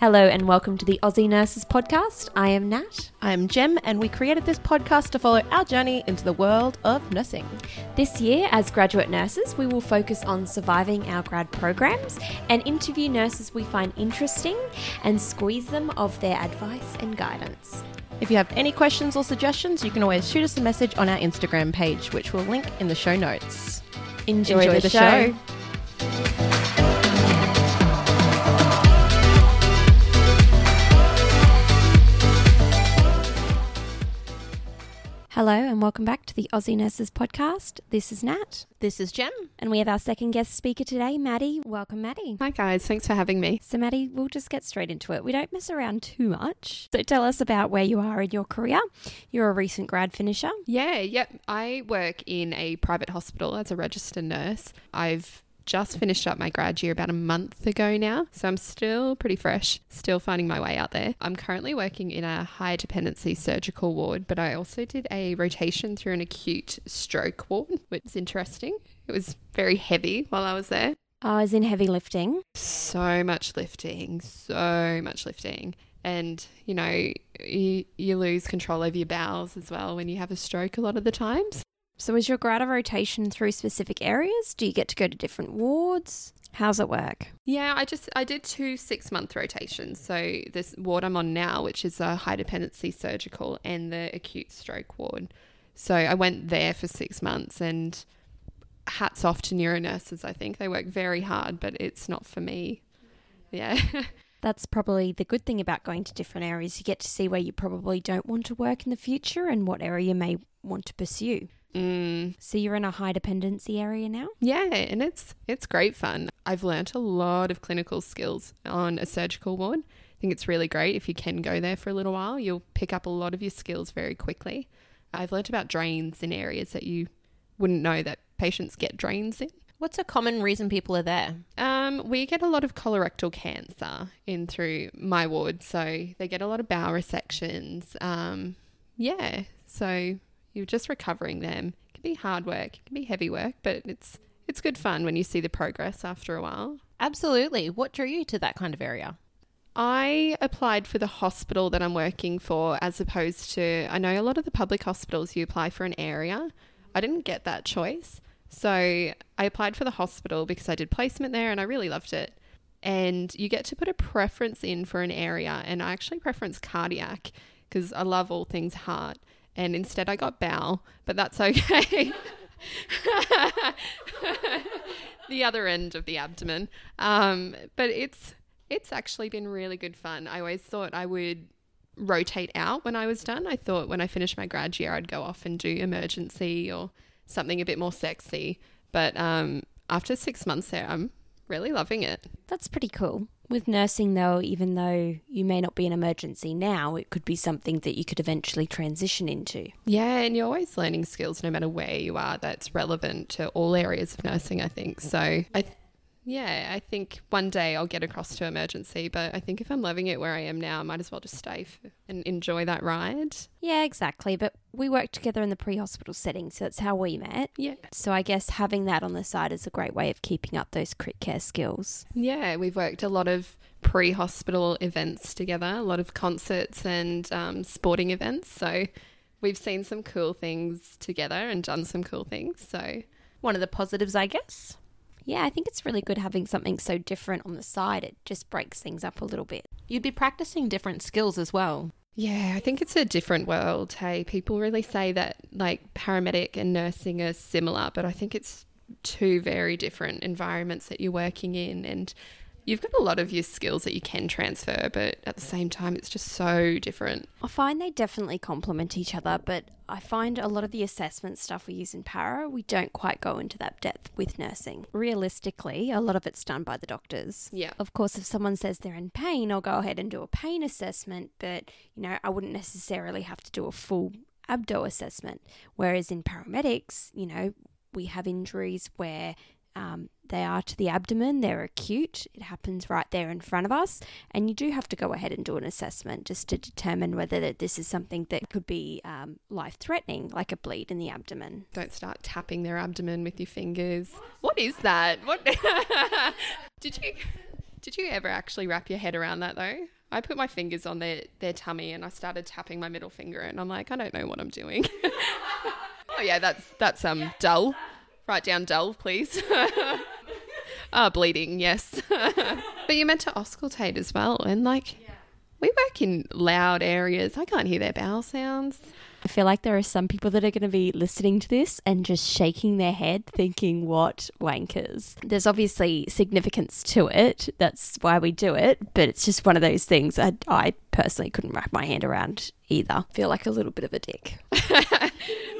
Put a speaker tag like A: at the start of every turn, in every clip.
A: Hello and welcome to the Aussie Nurses Podcast. I am Nat.
B: I'm Jem, and we created this podcast to follow our journey into the world of nursing.
A: This year, as graduate nurses, we will focus on surviving our grad programs and interview nurses we find interesting and squeeze them of their advice and guidance.
B: If you have any questions or suggestions, you can always shoot us a message on our Instagram page, which we'll link in the show notes.
A: Enjoy,
B: Enjoy
A: the,
B: the
A: show.
B: show.
A: Hello and welcome back to the Aussie Nurses Podcast. This is Nat,
B: This is Jem.
A: and we have our second guest speaker today, Maddi. Welcome, Maddi.
C: Hi guys, thanks for having me.
A: So, Maddi, we'll just get straight into it. We don't mess around too much. So, tell us about where you are in your career. You're a recent grad finisher.
C: Yeah, yep. I work in a private hospital as a registered nurse. I've just finished up my grad year about a month ago now, so I'm still pretty fresh, still finding my way out there. I'm currently working in a high dependency surgical ward, but I also did a rotation through an acute stroke ward, which was interesting. It was very heavy while I was there.
A: I was in heavy lifting.
C: so much lifting, so much lifting. And, you know, you, you lose control over your bowels as well when you have a stroke a lot of the times.
A: So, is your grad a rotation through specific areas? Do you get to go to different wards? How's it work?
C: Yeah, I just, I did two six month rotations. So, this ward I'm on now, which is a high dependency surgical and the acute stroke ward. So, I went there for six months and hats off to neuro nurses. I think they work very hard, but it's not for me. Yeah.
A: That's probably the good thing about going to different areas. You get to see where you probably don't want to work in the future and what area you may want to pursue.
C: Mm.
A: So, you're in a high dependency area now?
C: Yeah, and it's it's great fun. I've learnt a lot of clinical skills on a surgical ward. I think it's really great if you can go there for a little while. You'll pick up a lot of your skills very quickly. I've learnt about drains in areas that you wouldn't know that patients get drains in.
B: What's a common reason people are there?
C: Um, we get a lot of colorectal cancer in through my ward, so they get a lot of bowel resections. Um, yeah, so you're just recovering them. It can be hard work, it can be heavy work, but it's it's good fun when you see the progress after a while.
B: Absolutely. What drew you to that kind of area?
C: I applied for the hospital that I'm working for as opposed to I know a lot of the public hospitals you apply for an area. I didn't get that choice. So I applied for the hospital because I did placement there and I really loved it. And you get to put a preference in for an area and I actually preference cardiac because I love all things heart. And instead I got bowel, but that's okay. the other end of the abdomen. Um, but it's it's actually been really good fun. I always thought I would rotate out when I was done. I thought when I finished my grad year, I'd go off and do emergency or something a bit more sexy. But um, after six months there, I'm really loving it.
A: That's pretty cool. With nursing, though, even though you may not be an emergency now, it could be something that you could eventually transition into.
C: Yeah, and you're always learning skills no matter where you are that's relevant to all areas of nursing, I think. So I yeah, I think one day I'll get across to emergency, but I think if I'm loving it where I am now, I might as well just stay f- and enjoy that ride.
A: Yeah, exactly. But we worked together in the pre hospital setting, so that's how we met.
C: Yeah.
A: So I guess having that on the side is a great way of keeping up those crit care skills.
C: Yeah, we've worked a lot of pre hospital events together, a lot of concerts and um, sporting events. So we've seen some cool things together and done some cool things. So
B: One of the positives, I guess.
A: Yeah, I think it's really good having something so different on the side. It just breaks things up a little bit.
B: You'd be practicing different skills as well.
C: Yeah, I think it's a different world. Hey, people really say that like paramedic and nursing are similar, but I think it's two very different environments that you're working in. And you've got a lot of your skills that you can transfer, but at the same time, it's just so different.
A: I find they definitely complement each other, but I find a lot of the assessment stuff we use in para, we don't quite go into that depth with nursing. Realistically, a lot of it's done by the doctors.
C: Yeah.
A: Of course, if someone says they're in pain, I'll go ahead and do a pain assessment, but you know, I wouldn't necessarily have to do a full abdo assessment. Whereas in paramedics, you know, we have injuries where um, they are to the abdomen, they're acute, it happens right there in front of us, and you do have to go ahead and do an assessment just to determine whether that this is something that could be um, life threatening, like a bleed in the abdomen.
C: Don't start tapping their abdomen with your fingers. What is that? What did you Did you ever actually wrap your head around that though? I put my fingers on their, their tummy and I started tapping my middle finger and I'm like, I don't know what I'm doing. oh yeah, that's that's um dull. Write down dull, please. Ah, bleeding, yes. but you're meant to auscultate as well, and like we work in loud areas. I can't hear their bowel sounds.
A: I feel like there are some people that are going to be listening to this and just shaking their head thinking, what wankers. There's obviously significance to it. That's why we do it. But it's just one of those things I, I personally couldn't wrap my hand around either. feel like a little bit of a dick.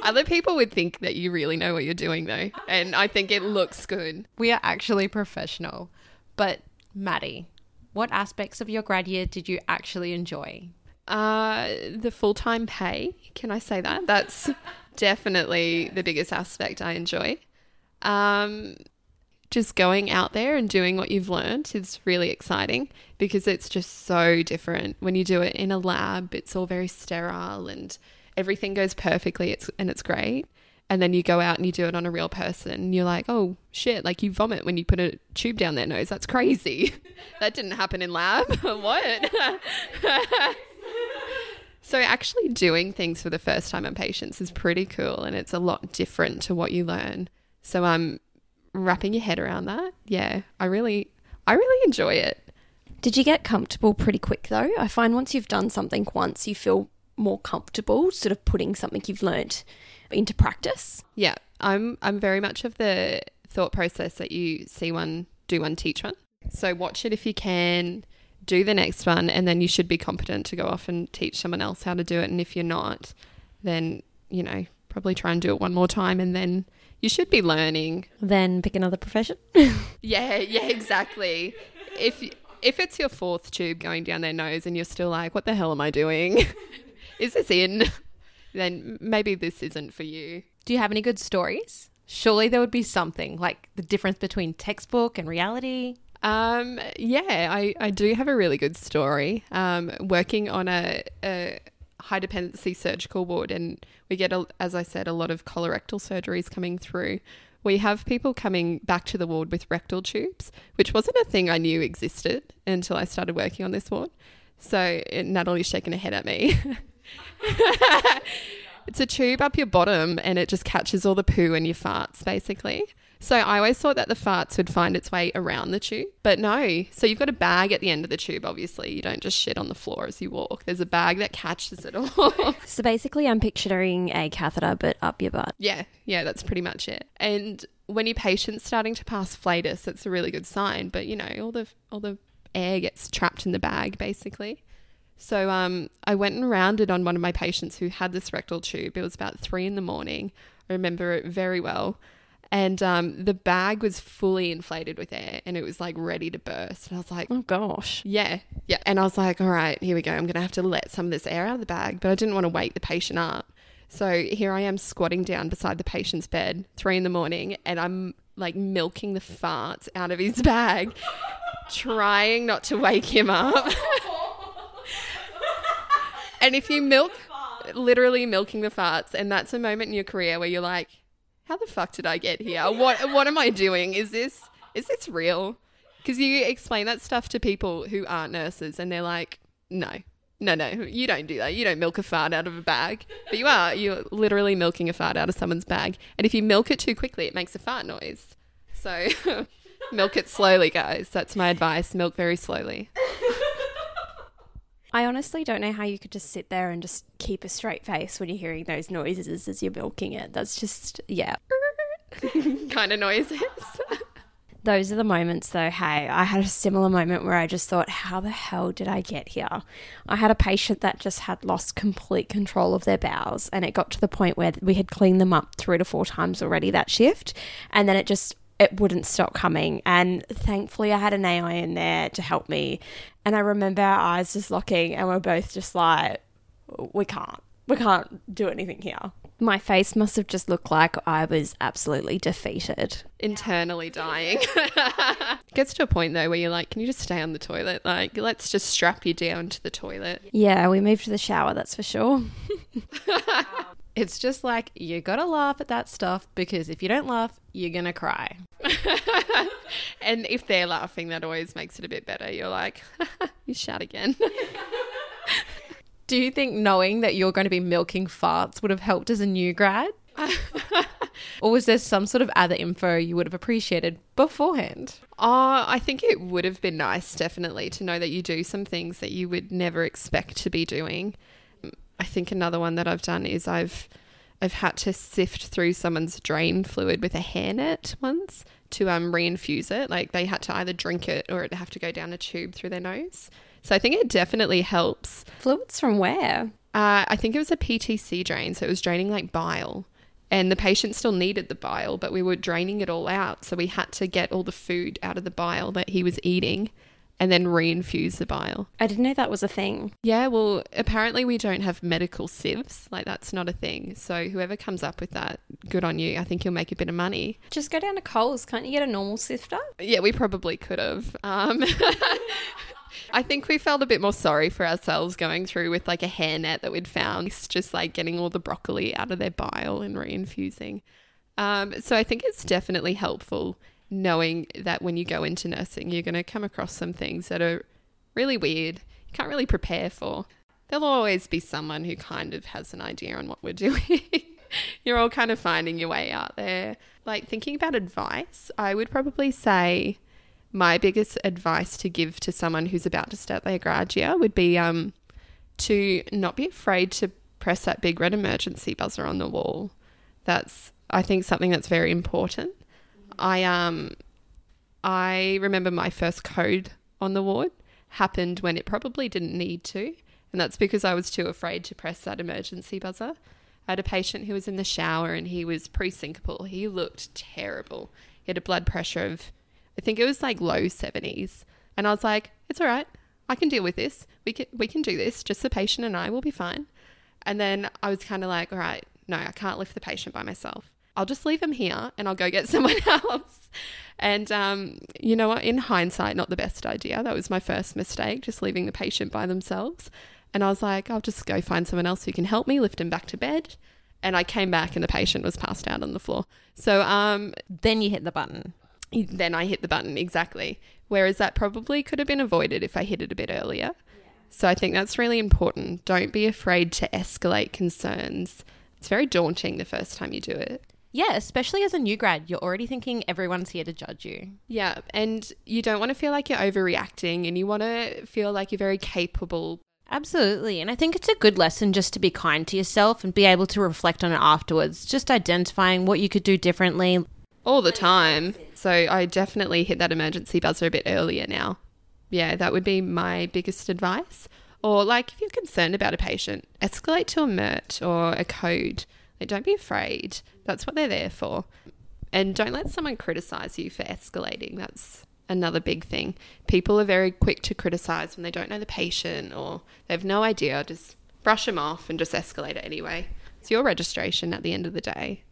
C: Other people would think that you really know what you're doing, though. And I think it looks good.
B: We are actually professional. But, Maddi, what aspects of your grad year did you actually enjoy?
C: Uh, the full time pay. Can I say that? That's definitely the biggest aspect I enjoy. Um, just going out there and doing what you've learned is really exciting because it's just so different. When you do it in a lab, it's all very sterile and everything goes perfectly it's, and it's great. And then you go out and you do it on a real person you're like, oh shit, like you vomit when you put a tube down their nose. That's crazy. that didn't happen in lab. what? So, actually doing things for the first time on patients is pretty cool and it's a lot different to what you learn. So, I'm um, wrapping your head around that. Yeah, I really, I really enjoy it.
A: Did you get comfortable pretty quick though? I find once you've done something once, you feel more comfortable sort of putting something you've learnt into practice.
C: Yeah, I'm, I'm very much of the thought process that you see one, do one, teach one. So, watch it if you can do the next one, and then you should be competent to go off and teach someone else how to do it. And if you're not, then, you know, probably try and do it one more time, and then you should be learning.
A: Then pick another profession.
C: yeah, yeah, exactly. If if it's your fourth tube going down their nose and you're still like, what the hell am I doing? Is this in? Then maybe this isn't for you.
B: Do you have any good stories? Surely there would be something like the difference between textbook and reality.
C: Um, yeah, I, I do have a really good story. Um, working on a, a high dependency surgical ward, and we get, a, as I said, a lot of colorectal surgeries coming through. We have people coming back to the ward with rectal tubes, which wasn't a thing I knew existed until I started working on this ward. So Natalie's shaking her head at me. it's a tube up your bottom and it just catches all the poo and your farts, basically. So I always thought that the farts would find its way around the tube, but no. So you've got a bag at the end of the tube, obviously. You don't just shit on the floor as you walk. There's a bag that catches it all.
A: so basically, I'm picturing a catheter, but up your butt.
C: Yeah, yeah, that's pretty much it. And when your patient's starting to pass flatus, it's a really good sign. But you know, all the all the air gets trapped in the bag, basically. So um, I went and rounded on one of my patients who had this rectal tube. It was about three in the morning. I remember it very well and um, the bag was fully inflated with air and it was like ready to burst. And I was like,
A: oh gosh.
C: Yeah. Yeah. And I was like, all right, here we go. I'm going to have to let some of this air out of the bag, but I didn't want to wake the patient up. So here I am squatting down beside the patient's bed, three in the morning, and I'm like milking the farts out of his bag, trying not to wake him up. and if you milk, literally milking the farts, and that's a moment in your career where you're like, how the fuck did I get here? What what am I doing? Is this is this real? Because you explain that stuff to people who aren't nurses, and they're like, no, no, no, you don't do that. You don't milk a fart out of a bag. But you are. You're literally milking a fart out of someone's bag. And if you milk it too quickly, it makes a fart noise. So milk it slowly, guys. That's my advice. Milk very slowly.
A: I honestly don't know how you could just sit there and just keep a straight face when you're hearing those noises as you're milking it. That's just, yeah.
C: kind of noises.
A: those are the moments, though. Hey, I had a similar moment where I just thought, how the hell did I get here? I had a patient that just had lost complete control of their bowels, and it got to the point where we had cleaned them up three to four times already that shift, and then it just it wouldn't stop coming. And thankfully, I had an AI in there to help me. And I remember our eyes just locking, and we're both just like, we can't, we can't do anything here. My face must have just looked like I was absolutely defeated.
C: Internally dying. Gets to a point though where you're like, can you just stay on the toilet? Like, let's just strap you down to the toilet.
A: Yeah, we moved to the shower, that's for sure.
B: It's just like you gotta laugh at that stuff because if you don't laugh, you're gonna cry.
C: and if they're laughing, that always makes it a bit better. You're like, you shout again.
B: Do you think knowing that you're going to be milking farts would have helped as a new grad? or was there some sort of other info you would have appreciated beforehand?
C: Oh, I think it would have been nice, definitely, to know that you do some things that you would never expect to be doing. I think another one that I've done is I've I've had to sift through someone's drain fluid with a hairnet once to um reinfuse it. Like they had to either drink it or it'd have to go down a tube through their nose. So I think it definitely helps.
A: Fluids from where?
C: Uh, I think it was a PTC drain, so it was draining like bile. And the patient still needed the bile, but we were draining it all out. So we had to get all the food out of the bile that he was eating and then reinfuse the bile.
A: I didn't know that was a thing.
C: Yeah, well, apparently we don't have medical sieves. Like, that's not a thing. So, whoever comes up with that, good on you. I think you'll make a bit of money.
A: Just go down to Coles. Can't you get a normal sifter?
C: Yeah, we probably could have. Um, I think we felt a bit more sorry for ourselves going through with like a hairnet that we'd found, It's just like getting all the broccoli out of their bile and reinfusing. Um, so I think it's definitely helpful knowing that when you go into nursing, you're going to come across some things that are really weird, you can't really prepare for. There'll always be someone who kind of has an idea on what we're doing. you're all kind of finding your way out there. Like thinking about advice, I would probably say my biggest advice to give to someone who's about to start their grad year would be um, to not be afraid to press that big red emergency buzzer on the wall. That's I think something that's very important. I um I remember my first code on the ward happened when it probably didn't need to, and that's because I was too afraid to press that emergency buzzer. I had a patient who was in the shower and he was pre-syncopal. He looked terrible. He had a blood pressure of I think it was like low 70s. And I was like, it's all right. I can deal with this. We can we can do this. Just the patient and I will be fine. And then I was kind of like, all right, no, I can't lift the patient by myself. I'll just leave him here and I'll go get someone else. And um, you know what? In hindsight, not the best idea. That was my first mistake, just leaving the patient by themselves. And I was like, I'll just go find someone else who can help me lift him back to bed. And I came back and the patient was passed out on the floor. So um,
B: then you hit the button
C: then I hit the button exactly. Whereas that probably could have been avoided if I hit it a bit earlier. So I think that's really important. Don't be afraid to escalate concerns. It's very daunting the first time you do it.
B: Yeah, especially as a new grad, you're already thinking everyone's here to judge you.
C: Yeah, and you don't want to feel like you're overreacting and you want to feel like you're very capable.
B: Absolutely. And I think it's a good lesson just to be kind to yourself and be able to reflect on it afterwards, just identifying what you could do differently
C: all the time. So I definitely hit that emergency buzzer a bit earlier now. Yeah, that would be my biggest advice. Or like if you're concerned about a patient, escalate to a MERT or a code. Don't be afraid. That's what they're there for. And don't let someone criticize you for escalating. That's another big thing. People are very quick to criticize when they don't know the patient or they have no idea. Just brush them off and just escalate it anyway. It's your registration at the end of the day.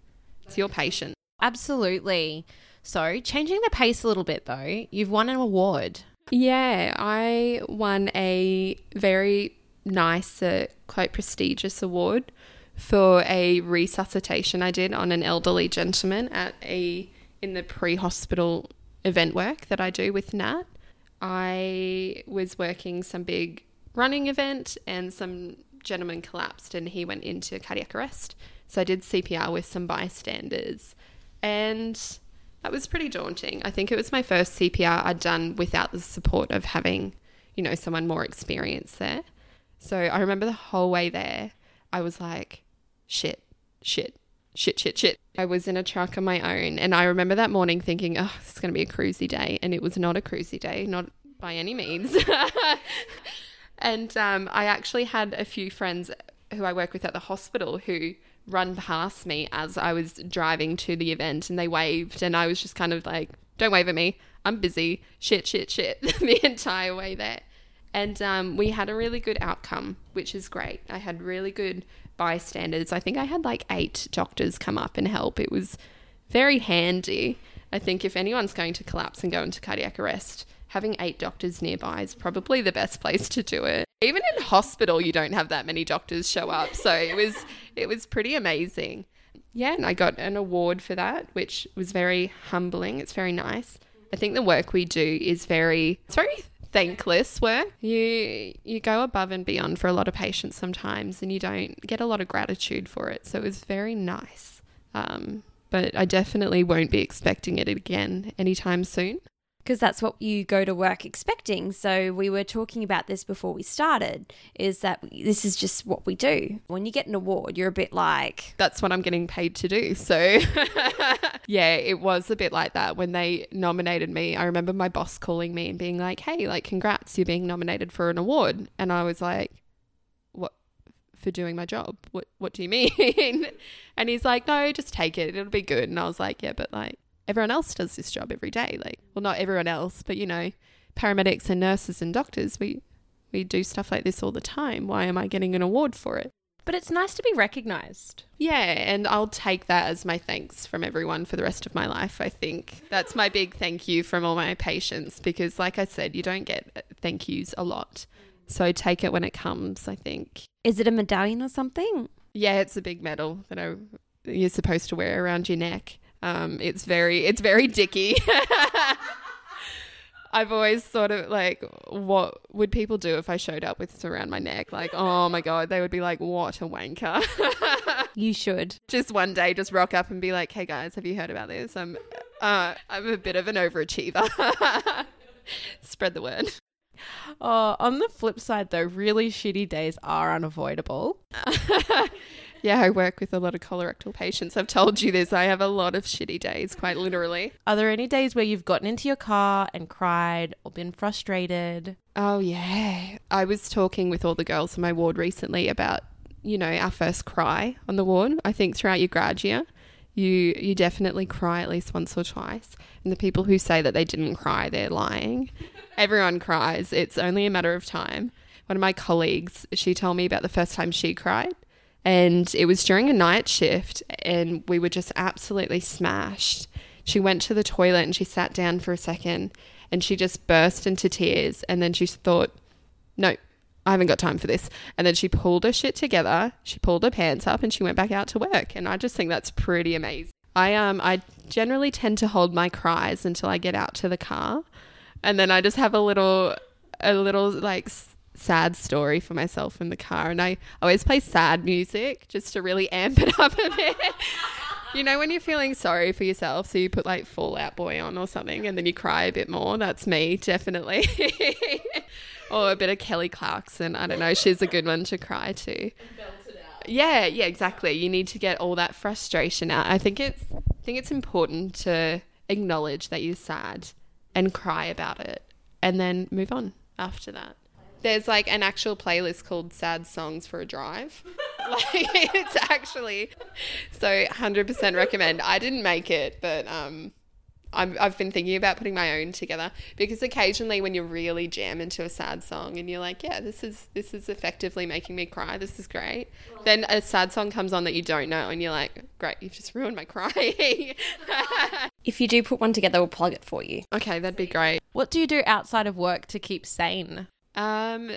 C: It's your patient.
B: Absolutely. So, changing the pace a little bit though, you've won an award.
C: Yeah, I won a very nice, uh, quite prestigious award for a resuscitation I did on an elderly gentleman at a in the pre-hospital event work that I do with Nat. I was working some big running event and some gentleman collapsed and he went into cardiac arrest. So I did CPR with some bystanders and that was pretty daunting. I think it was my first CPR I'd done without the support of having, you know, someone more experienced there. So I remember the whole way there, I was like, shit, shit, shit, shit, shit. I was in a truck on my own. And I remember that morning thinking, oh, this is going to be a cruisy day. And it was not a cruisy day, not by any means. and um, I actually had a few friends who I work with at the hospital who run past me as I was driving to the event and they waved and I was just kind of like, don't wave at me. I'm busy. Shit, shit, shit the entire way there. And um, we had a really good outcome, which is great. I had really good bystanders. I think I had like eight doctors come up and help. It was very handy. I think if anyone's going to collapse and go into cardiac arrest, having eight doctors nearby is probably the best place to do it. Even in hospital, you don't have that many doctors show up. So it was it was pretty amazing. Yeah, and I got an award for that, which was very humbling. It's very nice. I think the work we do is very it's very thankless work. You you go above and beyond for a lot of patients sometimes, and you don't get a lot of gratitude for it. So it was very nice. Um, but I definitely won't be expecting it again anytime soon.
A: Because that's what you go to work expecting. So we were talking about this before we started is that this is just what we do. When you get an award, you're a bit like
C: That's what I'm getting paid to do. So, yeah, it was a bit like that when they nominated me. I remember my boss calling me and being like, "Hey, like congrats, you're being nominated for an award." And I was like, "What for doing my job? What what do you mean?" and he's like, "No, just take it. It'll be good." And I was like, "Yeah, but like everyone else does this job every day. Like, well, not everyone else, but you know, paramedics and nurses and doctors, we we do stuff like this all the time. Why am I getting an award for it?"
B: But it's nice to be recognized.
C: Yeah, and I'll take that as my thanks from everyone for the rest of my life. I think that's my big thank you from all my patients because, like I said, you don't get uh, thank yous a lot. So take it when it comes, I think.
A: is it a medallion or something?
C: Yeah, it's a big medal that I, you're supposed to wear around your neck. Um, it's very, it's very dicky. I've always thought of like, what would people do if I showed up with this around my neck? Like, oh my god, they would be like, what a wanker.
A: You should.
C: just one day, just rock up and be like, hey guys, have you heard about this? I'm, uh, I'm a bit of an overachiever. Spread the word.
B: Oh, on the flip side, though, really shitty days are unavoidable.
C: yeah, I work with a lot of colorectal patients. I've told you this. I have a lot of shitty days, quite literally.
B: Are there any days where you've gotten into your car and cried or been frustrated?
C: Oh, yeah. I was talking with all the girls in my ward recently about, you know, our first cry on the ward. I think throughout your grad year, you you definitely cry at least once or twice. And the people who say that they didn't cry, they're lying. Everyone cries. It's only a matter of time. One of my colleagues, she told me about the first time she cried. And it was during a night shift, and we were just absolutely smashed. She went to the toilet and she sat down for a second and she just burst into tears. And then she thought, no, I haven't got time for this. And then she pulled her shit together. She pulled her pants up and she went back out to work. And I just think that's pretty amazing. I um I generally tend to hold my cries until I get out to the car, and then I just have a little a little like sad story for myself in the car. And I always play sad music just to really amp it up a bit. You know, when you're feeling sorry for yourself, so you put like Fall Out Boy on or something and then you cry a bit more. That's me, definitely. or a bit of Kelly Clarkson. I don't know. She's a good one to cry to. Yeah, yeah, exactly. You need to get all that frustration out. I think it's I think it's important to acknowledge that you're sad and cry about it and then move on after that. There's like an actual playlist called Sad Songs for a Drive. like it's actually so 100% recommend. I didn't make it, but um I'm, I've been thinking about putting my own together because occasionally when you really jam into a sad song and you're like, yeah, this is this is effectively making me cry. This is great. Then a sad song comes on that you don't know and you're like, great, you've just ruined my crying.
A: If you do put one together, we'll plug it for you.
C: okay, that'd be great.
B: What do you do outside of work to keep sane?
C: Um,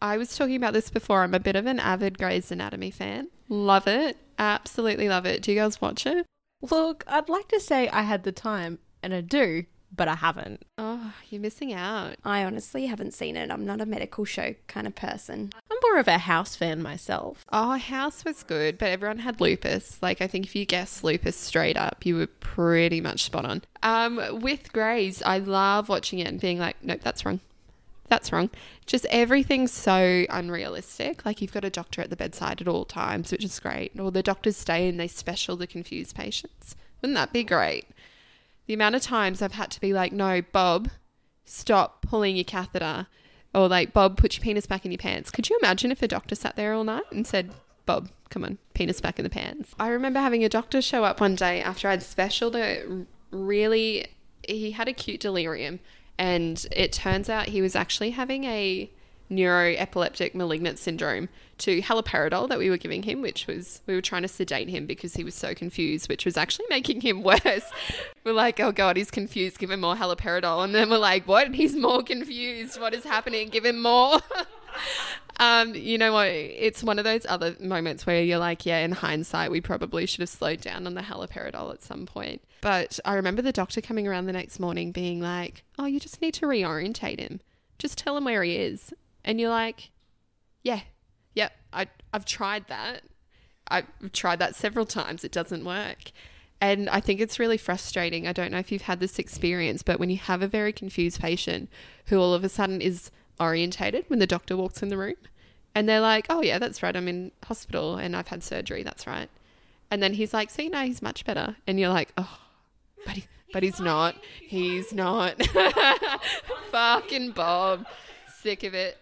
C: I was talking about this before. I'm a bit of an avid Grey's Anatomy fan. Love it. Absolutely love it. Do you guys watch it?
B: Look, I'd like to say I had the time, and I do, but I haven't.
C: Oh, you're missing out.
A: I honestly haven't seen it. I'm not a medical show kind of person.
B: I'm more of a house fan myself.
C: Oh, House was good, but everyone had lupus. Like, I think if you guessed lupus straight up, you were pretty much spot on. Um, with Grey's, I love watching it and being like, nope, that's wrong. That's wrong. Just everything's so unrealistic. Like, you've got a doctor at the bedside at all times, which is great. Or the doctors stay and they special the confused patients. Wouldn't that be great? The amount of times I've had to be like, no, Bob, stop pulling your catheter. Or like, Bob, put your penis back in your pants. Could you imagine if a doctor sat there all night and said, Bob, come on, penis back in the pants? I remember having a doctor show up one day after I'd specialed it really, he had acute delirium. And it turns out he was actually having a neuroleptic malignant syndrome to haloperidol that we were giving him, which was we were trying to sedate him because he was so confused, which was actually making him worse. we're like, oh god, he's confused. Give him more haloperidol, and then we're like, what? He's more confused. What is happening? Give him more. um, you know what? It's one of those other moments where you're like, yeah, in hindsight, we probably should have slowed down on the haloperidol at some point. But I remember the doctor coming around the next morning being like, oh, you just need to reorientate him. Just tell him where he is. And you're like, yeah, yeah, I, I've tried that. I've tried that several times. It doesn't work. And I think it's really frustrating. I don't know if you've had this experience, but when you have a very confused patient who all of a sudden is orientated when the doctor walks in the room and they're like, oh, yeah, that's right. I'm in hospital and I've had surgery. That's right. And then he's like, see, now he's much better. And you're like, oh, but, he, but he's not. He's not. Fucking Bob. Sick of it.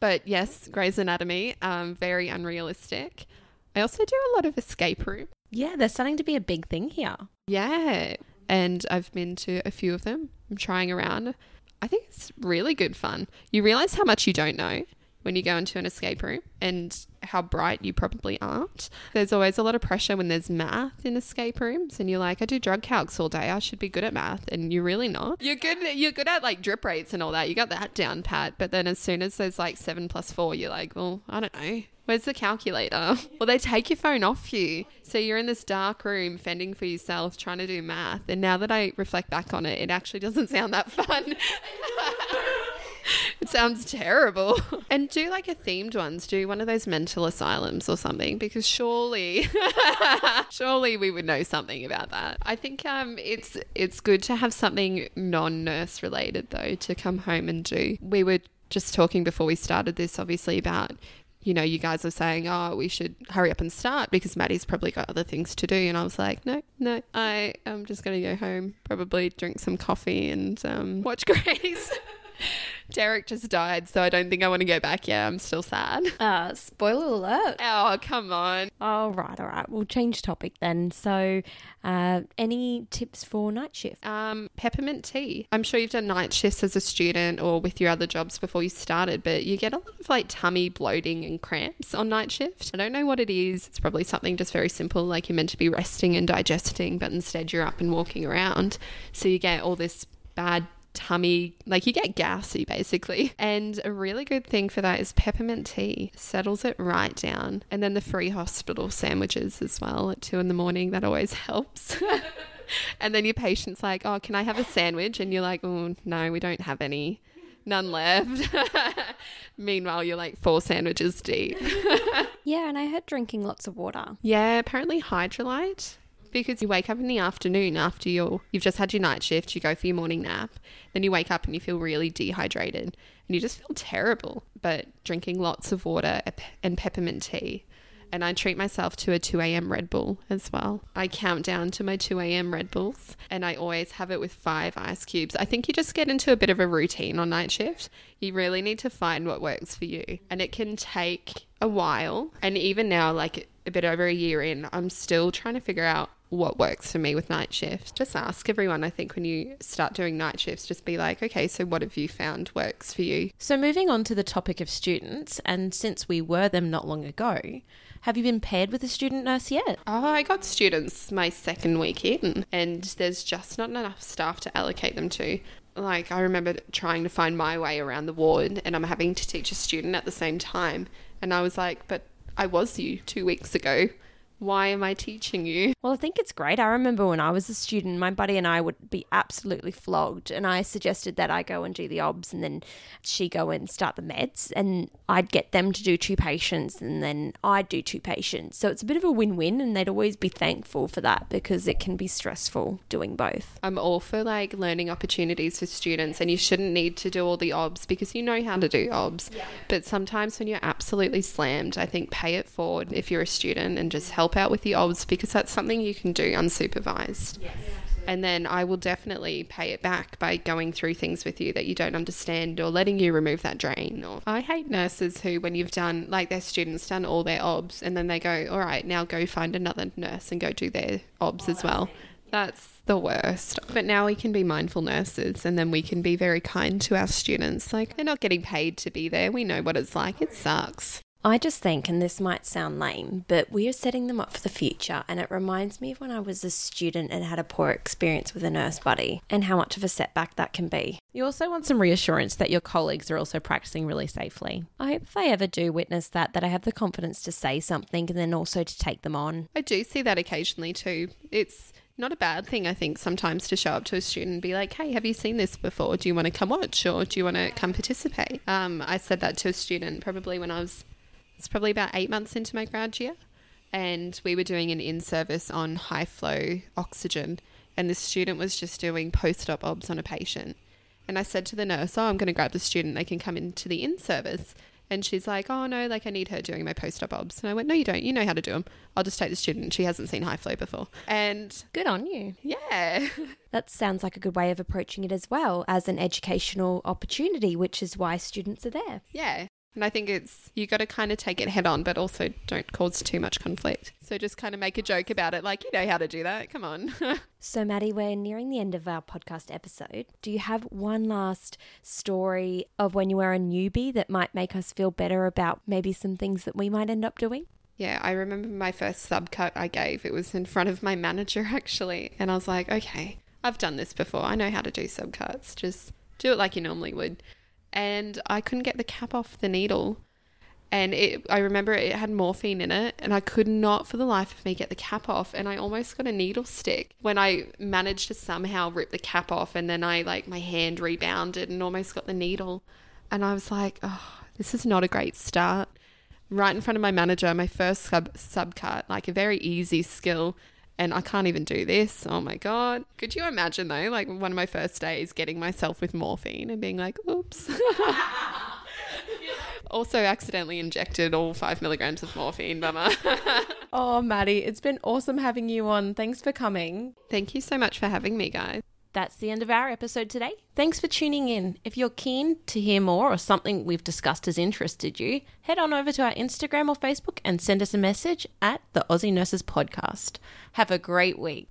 C: But yes, Grey's Anatomy, um, very unrealistic. I also do a lot of escape room.
B: Yeah, they're starting to be a big thing here.
C: Yeah. And I've been to a few of them. I'm trying around. I think it's really good fun. You realize how much you don't know when you go into an escape room and how bright you probably aren't. There's always a lot of pressure when there's math in escape rooms and you're like, I do drug calcs all day. I should be good at math and you're really not. You're good you're good at like drip rates and all that. You got that down pat, but then as soon as there's like 7 plus 4, you're like, well, I don't know. Where's the calculator? Well, they take your phone off you. So you're in this dark room fending for yourself, trying to do math. And now that I reflect back on it, it actually doesn't sound that fun. it sounds terrible. And do like a themed ones. Do one of those mental asylums or something because surely, surely we would know something about that. I think um, it's it's good to have something non-nurse related though to come home and do. We were just talking before we started this, obviously about you know, you guys are saying, oh, we should hurry up and start because Maddi's probably got other things to do. And I was like, no, no, I am just going to go home, probably drink some coffee and um, watch Grey's. Derek just died, so I don't think I want to go back. Yeah, I'm still sad.
A: Uh, spoiler alert.
C: Oh, come on.
A: All right, all right. We'll change topic then. So, uh, any tips for night shift?
C: Um, peppermint tea. I'm sure you've done night shifts as a student or with your other jobs before you started, but you get a lot of like tummy bloating and cramps on night shift. I don't know what it is. It's probably something just very simple, like you're meant to be resting and digesting, but instead you're up and walking around. So you get all this bad tummy, like you get gassy basically. And a really good thing for that is peppermint tea, settles it right down. And then the free hospital sandwiches as well at two in the morning, that always helps. and then your patient's like, Oh, can I have a sandwich? And you're like, Oh, no, we don't have any. None left. Meanwhile, you're like four sandwiches deep.
A: Yeah, and I heard drinking lots of water.
C: Yeah, apparently Hydralyte because you wake up in the afternoon after your you've just had your night shift, you go for your morning nap, then you wake up and you feel really dehydrated and you just feel terrible. But drinking lots of water and peppermint tea. And I treat myself to a 2 a.m. Red Bull as well. I count down to my 2 a.m. Red Bulls and I always have it with five ice cubes. I think you just get into a bit of a routine on night shift. You really need to find what works for you. And it can take a while. And even now, like a bit over a year in, I'm still trying to figure out what works for me with night shift. Just ask everyone, I think, when you start doing night shifts, just be like, okay, so what have you found works for you?
B: So, moving on to the topic of students, and since we were them not long ago, have you been paired with a student nurse yet?
C: Oh, I got students my second week in, and there's just not enough staff to allocate them to. Like, I remember trying to find my way around the ward, and I'm having to teach a student at the same time. And I was like, but I was you two weeks ago why am I teaching you?
A: Well, I think it's great. I remember when I was a student, my buddy and I would be absolutely flogged, and I suggested that I go and do the obs, and then she go and start the meds, and I'd get them to do two patients, and then I'd do two patients. So it's a bit of a win-win, and they'd always be thankful for that because it can be stressful doing both.
C: I'm all for like learning opportunities for students, and you shouldn't need to do all the obs because you know how to do obs. Yeah. But sometimes when you're absolutely slammed, I think pay it forward if you're a student and just help help out with the obs because that's something you can do unsupervised. Yes. And then I will definitely pay it back by going through things with you that you don't understand or letting you remove that drain. Or I hate nurses who, when you've done, like their students done all their obs, and then they go, all right, now go find another nurse and go do their obs oh, as well. That's the worst. But now we can be mindful nurses and then we can be very kind to our students. Like, they're not getting paid to be there. We know what it's like. It sucks.
A: I just think, and this might sound lame, but we are setting them up for the future. And it reminds me of when I was a student and had a poor experience with a nurse buddy and how much of a setback that can be.
B: You also want some reassurance that your colleagues are also practicing really safely.
A: I hope if I ever do witness that, that I have the confidence to say something and then also to take them on.
C: I do see that occasionally too. It's not a bad thing, I think, sometimes to show up to a student and be like, hey, have you seen this before? Do you want to come watch or do you want to come participate? Um, I said that to a student probably when I was, it's probably about eight months into my grad year. And we were doing an in service on high flow oxygen. And the student was just doing post op obs on a patient. And I said to the nurse, oh, I'm going to grab the student. They can come into the in service. And she's like, oh, no, like I need her doing my post op obs. And I went, no, you don't. You know how to do them. I'll just take the student. She hasn't seen high flow before. And
A: Good on you.
C: yeah.
A: That sounds like a good way of approaching it as well as an educational opportunity, which is why students are there.
C: Yeah. And I think it's, you got to kind of take it head on, but also don't cause too much conflict. So just kind of make a joke about it, like, you know how to do that. Come on.
A: So, Maddi, we're nearing the end of our podcast episode. Do you have one last story of when you were a newbie that might make us feel better about maybe some things that we might end up doing?
C: yeah, I remember my first subcut I gave. It was in front of my manager, actually. And I was like, okay, I've done this before. I know how to do subcuts. Just do it like you normally would. And I couldn't get the cap off the needle. And it, I remember it had morphine in it, and I could not for the life of me get the cap off. And I almost got a needle stick when I managed to somehow rip the cap off, and then I like my hand rebounded and almost got the needle. And I was like, oh, this is not a great start. Right in front of my manager, my first sub subcut, like a very easy skill, and I can't even do this. Oh my god! Could you imagine though, like one of my first days, getting myself with morphine and being like, oops. also, accidentally injected all five milligrams of morphine. Bummer.
B: Oh, Maddi, it's been awesome having you on. Thanks for coming.
C: Thank you so much for having me, guys.
B: That's the end of our episode today. Thanks for tuning in. If you're keen to hear more or something we've discussed has interested you, head on over to our Instagram or Facebook and send us a message at the Aussie Nurses Podcast. Have a great week.